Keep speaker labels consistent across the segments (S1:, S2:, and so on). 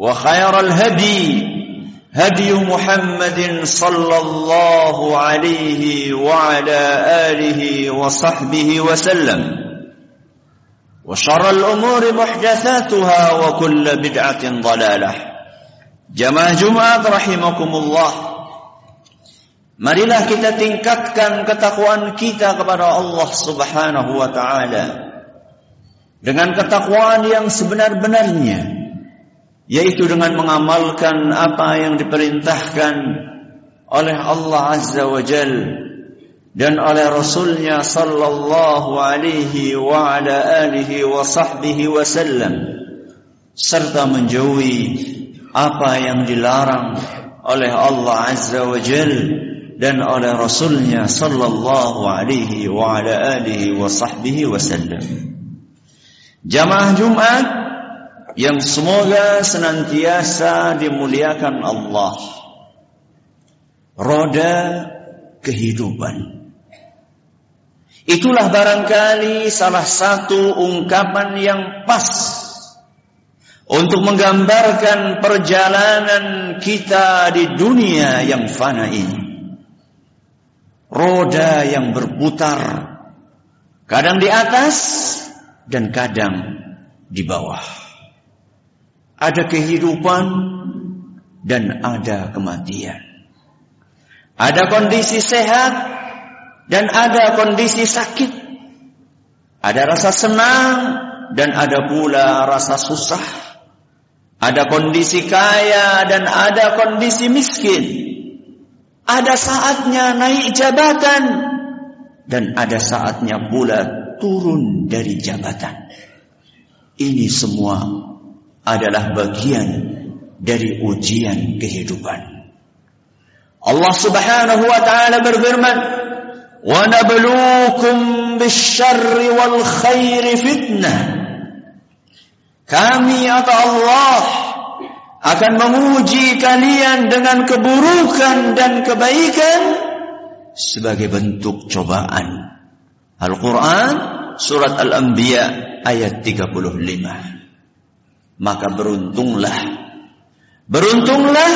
S1: وخير الهدي هدي محمد صلى الله عليه وعلى اله وصحبه وسلم وشر الأمور محدثاتها وكل بدعه ضلاله جماعة جمعه رحمكم الله Marilah kita tingkatkan ketakwaan kita kepada Allah Subhanahu wa taala dengan ketakwaan yang sebenar-benarnya yaitu dengan mengamalkan apa yang diperintahkan oleh Allah Azza wa Jal dan oleh Rasulnya sallallahu alaihi wa ala alihi wa sahbihi wasallam serta menjauhi apa yang dilarang oleh Allah Azza wa Jal dan oleh Rasulnya sallallahu alaihi wa ala alihi wa sahbihi wasallam Jamaah Jumat yang semoga senantiasa dimuliakan Allah. Roda kehidupan. Itulah barangkali salah satu ungkapan yang pas untuk menggambarkan perjalanan kita di dunia yang fana ini. Roda yang berputar, kadang di atas dan kadang di bawah ada kehidupan dan ada kematian. Ada kondisi sehat dan ada kondisi sakit. Ada rasa senang dan ada pula rasa susah. Ada kondisi kaya dan ada kondisi miskin. Ada saatnya naik jabatan dan ada saatnya pula turun dari jabatan. Ini semua adalah bagian dari ujian kehidupan. Allah Subhanahu wa taala berfirman, "Wa nabluukum bisyarri wal khairi fitnah." Kami atau Allah akan menguji kalian dengan keburukan dan kebaikan sebagai bentuk cobaan. Al-Quran surat Al-Anbiya ayat 35 maka beruntunglah. Beruntunglah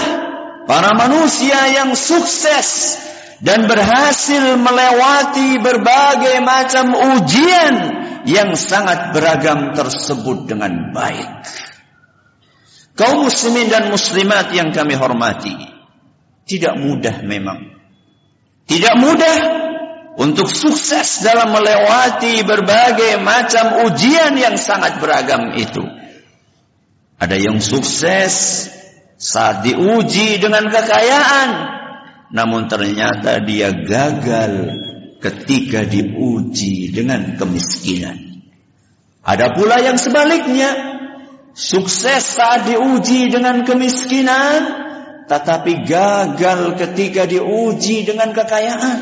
S1: para manusia yang sukses dan berhasil melewati berbagai macam ujian yang sangat beragam tersebut dengan baik. Kaum muslimin dan muslimat yang kami hormati tidak mudah memang. Tidak mudah untuk sukses dalam melewati berbagai macam ujian yang sangat beragam itu ada yang sukses saat diuji dengan kekayaan, namun ternyata dia gagal ketika diuji dengan kemiskinan. Ada pula yang sebaliknya, sukses saat diuji dengan kemiskinan, tetapi gagal ketika diuji dengan kekayaan.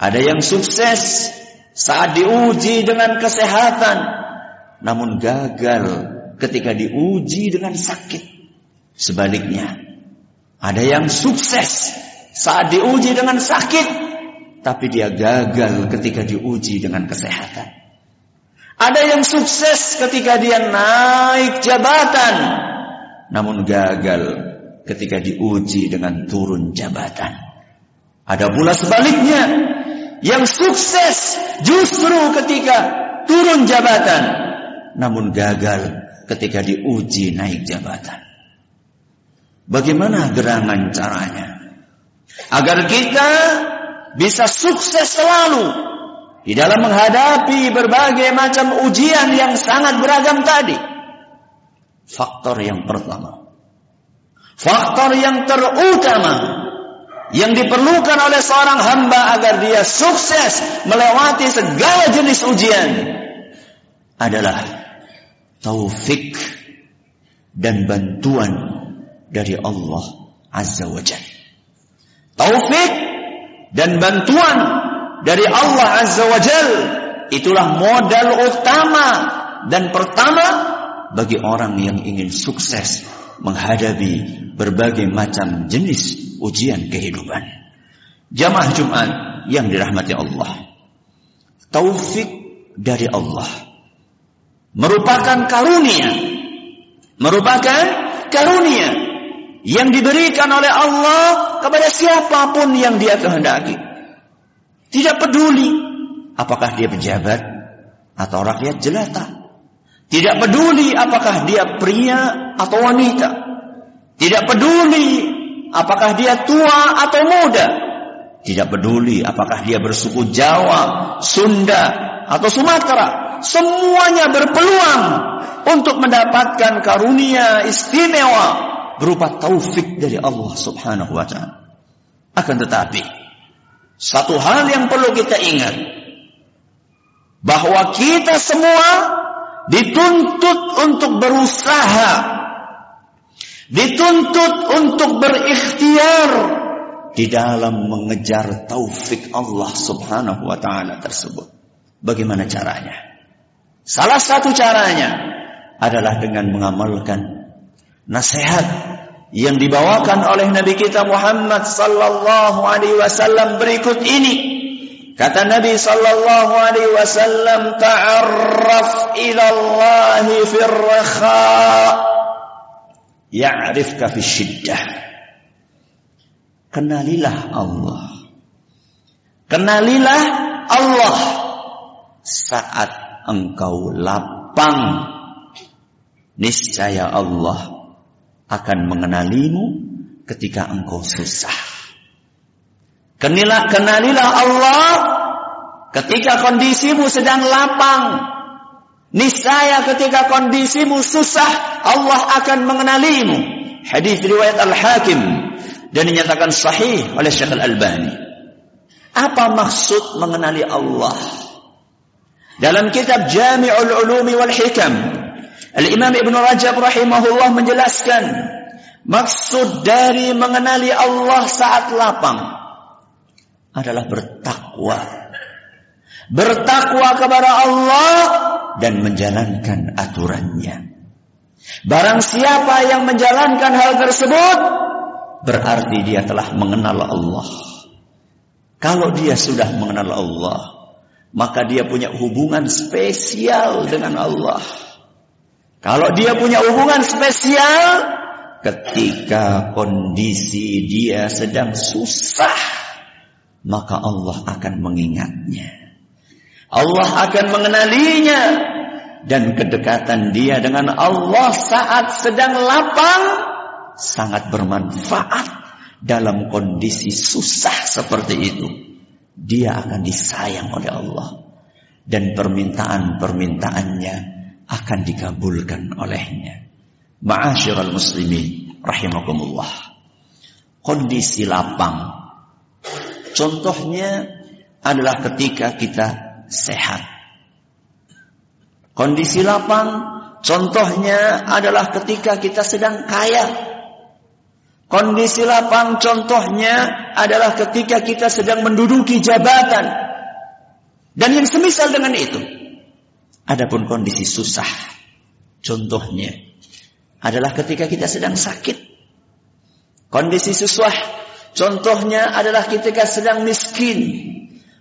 S1: Ada yang sukses saat diuji dengan kesehatan, namun gagal ketika diuji dengan sakit. Sebaliknya, ada yang sukses saat diuji dengan sakit, tapi dia gagal ketika diuji dengan kesehatan. Ada yang sukses ketika dia naik jabatan, namun gagal ketika diuji dengan turun jabatan. Ada pula sebaliknya, yang sukses justru ketika turun jabatan, namun gagal ketika diuji naik jabatan. Bagaimana gerangan caranya? Agar kita bisa sukses selalu di dalam menghadapi berbagai macam ujian yang sangat beragam tadi. Faktor yang pertama. Faktor yang terutama yang diperlukan oleh seorang hamba agar dia sukses melewati segala jenis ujian adalah taufik dan bantuan dari Allah Azza wa Jalla. Taufik dan bantuan dari Allah Azza wa Jalla itulah modal utama dan pertama bagi orang yang ingin sukses menghadapi berbagai macam jenis ujian kehidupan. Jamaah Jumat yang dirahmati Allah. Taufik dari Allah merupakan karunia. Merupakan karunia yang diberikan oleh Allah kepada siapa pun yang dia kehendaki. Tidak peduli apakah dia pejabat atau rakyat jelata. Tidak peduli apakah dia pria atau wanita. Tidak peduli apakah dia tua atau muda. Tidak peduli apakah dia bersuku Jawa, Sunda, atau Sumatera. Semuanya berpeluang untuk mendapatkan karunia istimewa berupa taufik dari Allah Subhanahu wa taala. Akan tetapi satu hal yang perlu kita ingat bahwa kita semua dituntut untuk berusaha dituntut untuk berikhtiar di dalam mengejar taufik Allah Subhanahu wa taala tersebut. Bagaimana caranya? Salah satu caranya adalah dengan mengamalkan nasihat yang dibawakan oleh Nabi kita Muhammad sallallahu alaihi wasallam berikut ini. Kata Nabi sallallahu alaihi wasallam, "Ta'arraf ila Allah fi ar-rakha, ya'rifka fi syiddah." Kenalilah Allah. Kenalilah Allah saat engkau lapang. Niscaya Allah akan mengenalimu ketika engkau susah. Kenilah, kenalilah Allah ketika kondisimu sedang lapang. Niscaya ketika kondisimu susah, Allah akan mengenalimu. Hadis riwayat Al-Hakim dan dinyatakan sahih oleh Syekh Al-Albani. Apa maksud mengenali Allah? Dalam kitab Jami'ul Ulumi wal Hikam Al-Imam Ibn Rajab rahimahullah menjelaskan maksud dari mengenali Allah saat lapang adalah bertakwa. Bertakwa kepada Allah dan menjalankan aturannya. Barang siapa yang menjalankan hal tersebut berarti dia telah mengenal Allah. Kalau dia sudah mengenal Allah, maka dia punya hubungan spesial dengan Allah. Kalau dia punya hubungan spesial ketika kondisi dia sedang susah, maka Allah akan mengingatnya. Allah akan mengenalinya dan kedekatan dia dengan Allah saat sedang lapang sangat bermanfaat dalam kondisi susah seperti itu. Dia akan disayang oleh Allah dan permintaan-permintaannya akan dikabulkan olehnya. Ma'asyiral muslimin rahimakumullah. kondisi lapang. Contohnya adalah ketika kita sehat. Kondisi lapang contohnya adalah ketika kita sedang kaya. Kondisi lapang contohnya adalah ketika kita sedang menduduki jabatan. Dan yang semisal dengan itu. Adapun kondisi susah. Contohnya adalah ketika kita sedang sakit. Kondisi susah contohnya adalah ketika sedang miskin.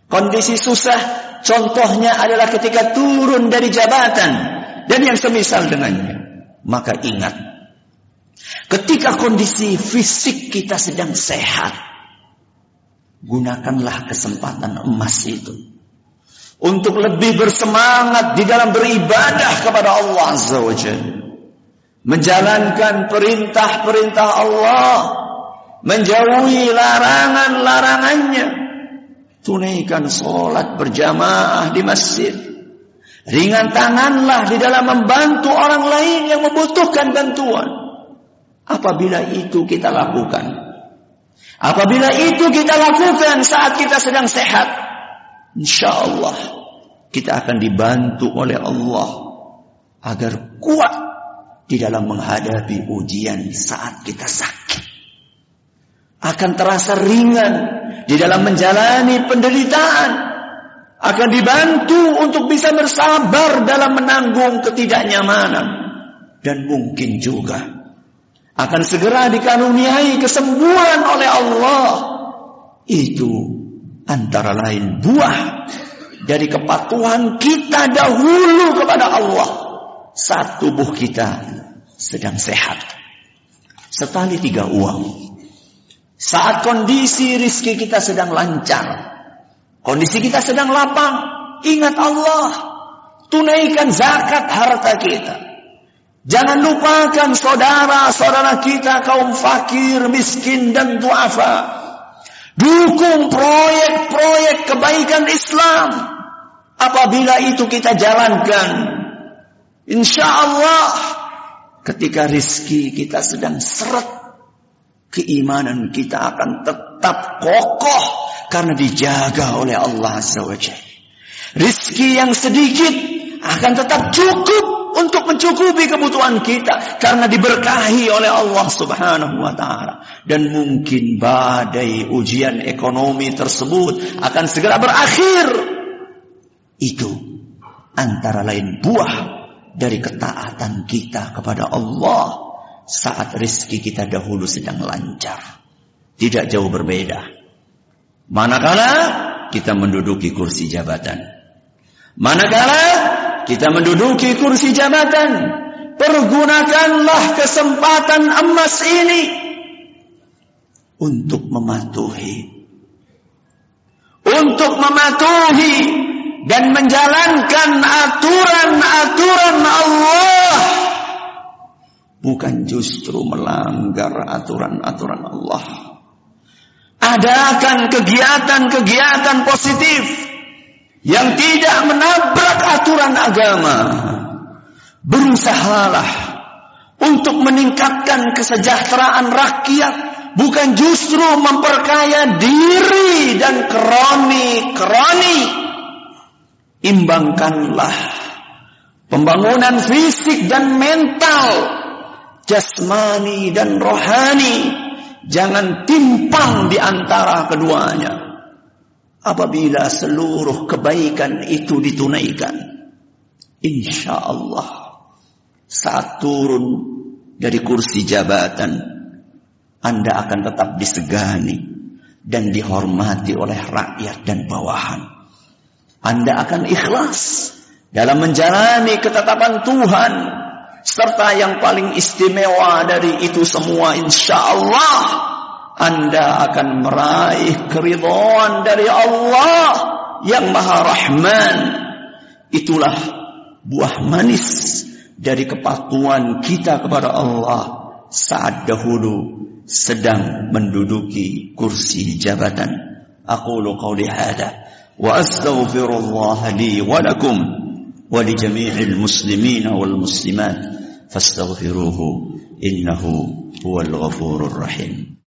S1: Kondisi susah contohnya adalah ketika turun dari jabatan dan yang semisal dengannya. Maka ingat Ketika kondisi fisik kita sedang sehat, gunakanlah kesempatan emas itu untuk lebih bersemangat di dalam beribadah kepada Allah Azza wa Menjalankan perintah-perintah Allah, menjauhi larangan-larangannya. Tunaikan solat berjamaah di masjid. Ringan tanganlah di dalam membantu orang lain yang membutuhkan bantuan. Apabila itu kita lakukan. Apabila itu kita lakukan saat kita sedang sehat. Insya Allah kita akan dibantu oleh Allah agar kuat di dalam menghadapi ujian saat kita sakit. Akan terasa ringan di dalam menjalani penderitaan. Akan dibantu untuk bisa bersabar dalam menanggung ketidaknyamanan. Dan mungkin juga akan segera dikaruniai kesembuhan oleh Allah. Itu antara lain buah dari kepatuhan kita dahulu kepada Allah saat tubuh kita sedang sehat. Setali tiga uang. Saat kondisi rizki kita sedang lancar. Kondisi kita sedang lapang. Ingat Allah. Tunaikan zakat harta kita. Jangan lupakan saudara-saudara kita kaum fakir, miskin dan duafa. Dukung proyek-proyek kebaikan Islam. Apabila itu kita jalankan. Insya Allah ketika rizki kita sedang seret. Keimanan kita akan tetap kokoh. Karena dijaga oleh Allah Azza wa Rizki yang sedikit akan tetap cukup untuk mencukupi kebutuhan kita karena diberkahi oleh Allah Subhanahu wa taala. Dan mungkin badai ujian ekonomi tersebut akan segera berakhir. Itu antara lain buah dari ketaatan kita kepada Allah saat rezeki kita dahulu sedang lancar. Tidak jauh berbeda. Manakala kita menduduki kursi jabatan. Manakala kita menduduki kursi jabatan, pergunakanlah kesempatan emas ini untuk mematuhi. Untuk mematuhi dan menjalankan aturan-aturan Allah. Bukan justru melanggar aturan-aturan Allah. Adakan kegiatan-kegiatan positif yang tidak menabrak aturan agama. Berusahalah untuk meningkatkan kesejahteraan rakyat bukan justru memperkaya diri dan kroni-kroni. Imbangkanlah pembangunan fisik dan mental, jasmani dan rohani. Jangan timpang di antara keduanya apabila seluruh kebaikan itu ditunaikan insya Allah saat turun dari kursi jabatan Anda akan tetap disegani dan dihormati oleh rakyat dan bawahan. Anda akan ikhlas dalam menjalani ketetapan Tuhan serta yang paling istimewa dari itu semua insya Allah anda akan meraih keridhaan dari Allah yang Maha Rahman. Itulah buah manis dari kepatuhan kita kepada Allah saat dahulu sedang menduduki kursi jabatan. Aku qawli hada wa astaghfirullah li wa lakum wa li jami'il muslimin wal muslimat fastaghfiruhu innahu huwal ghafurur rahim.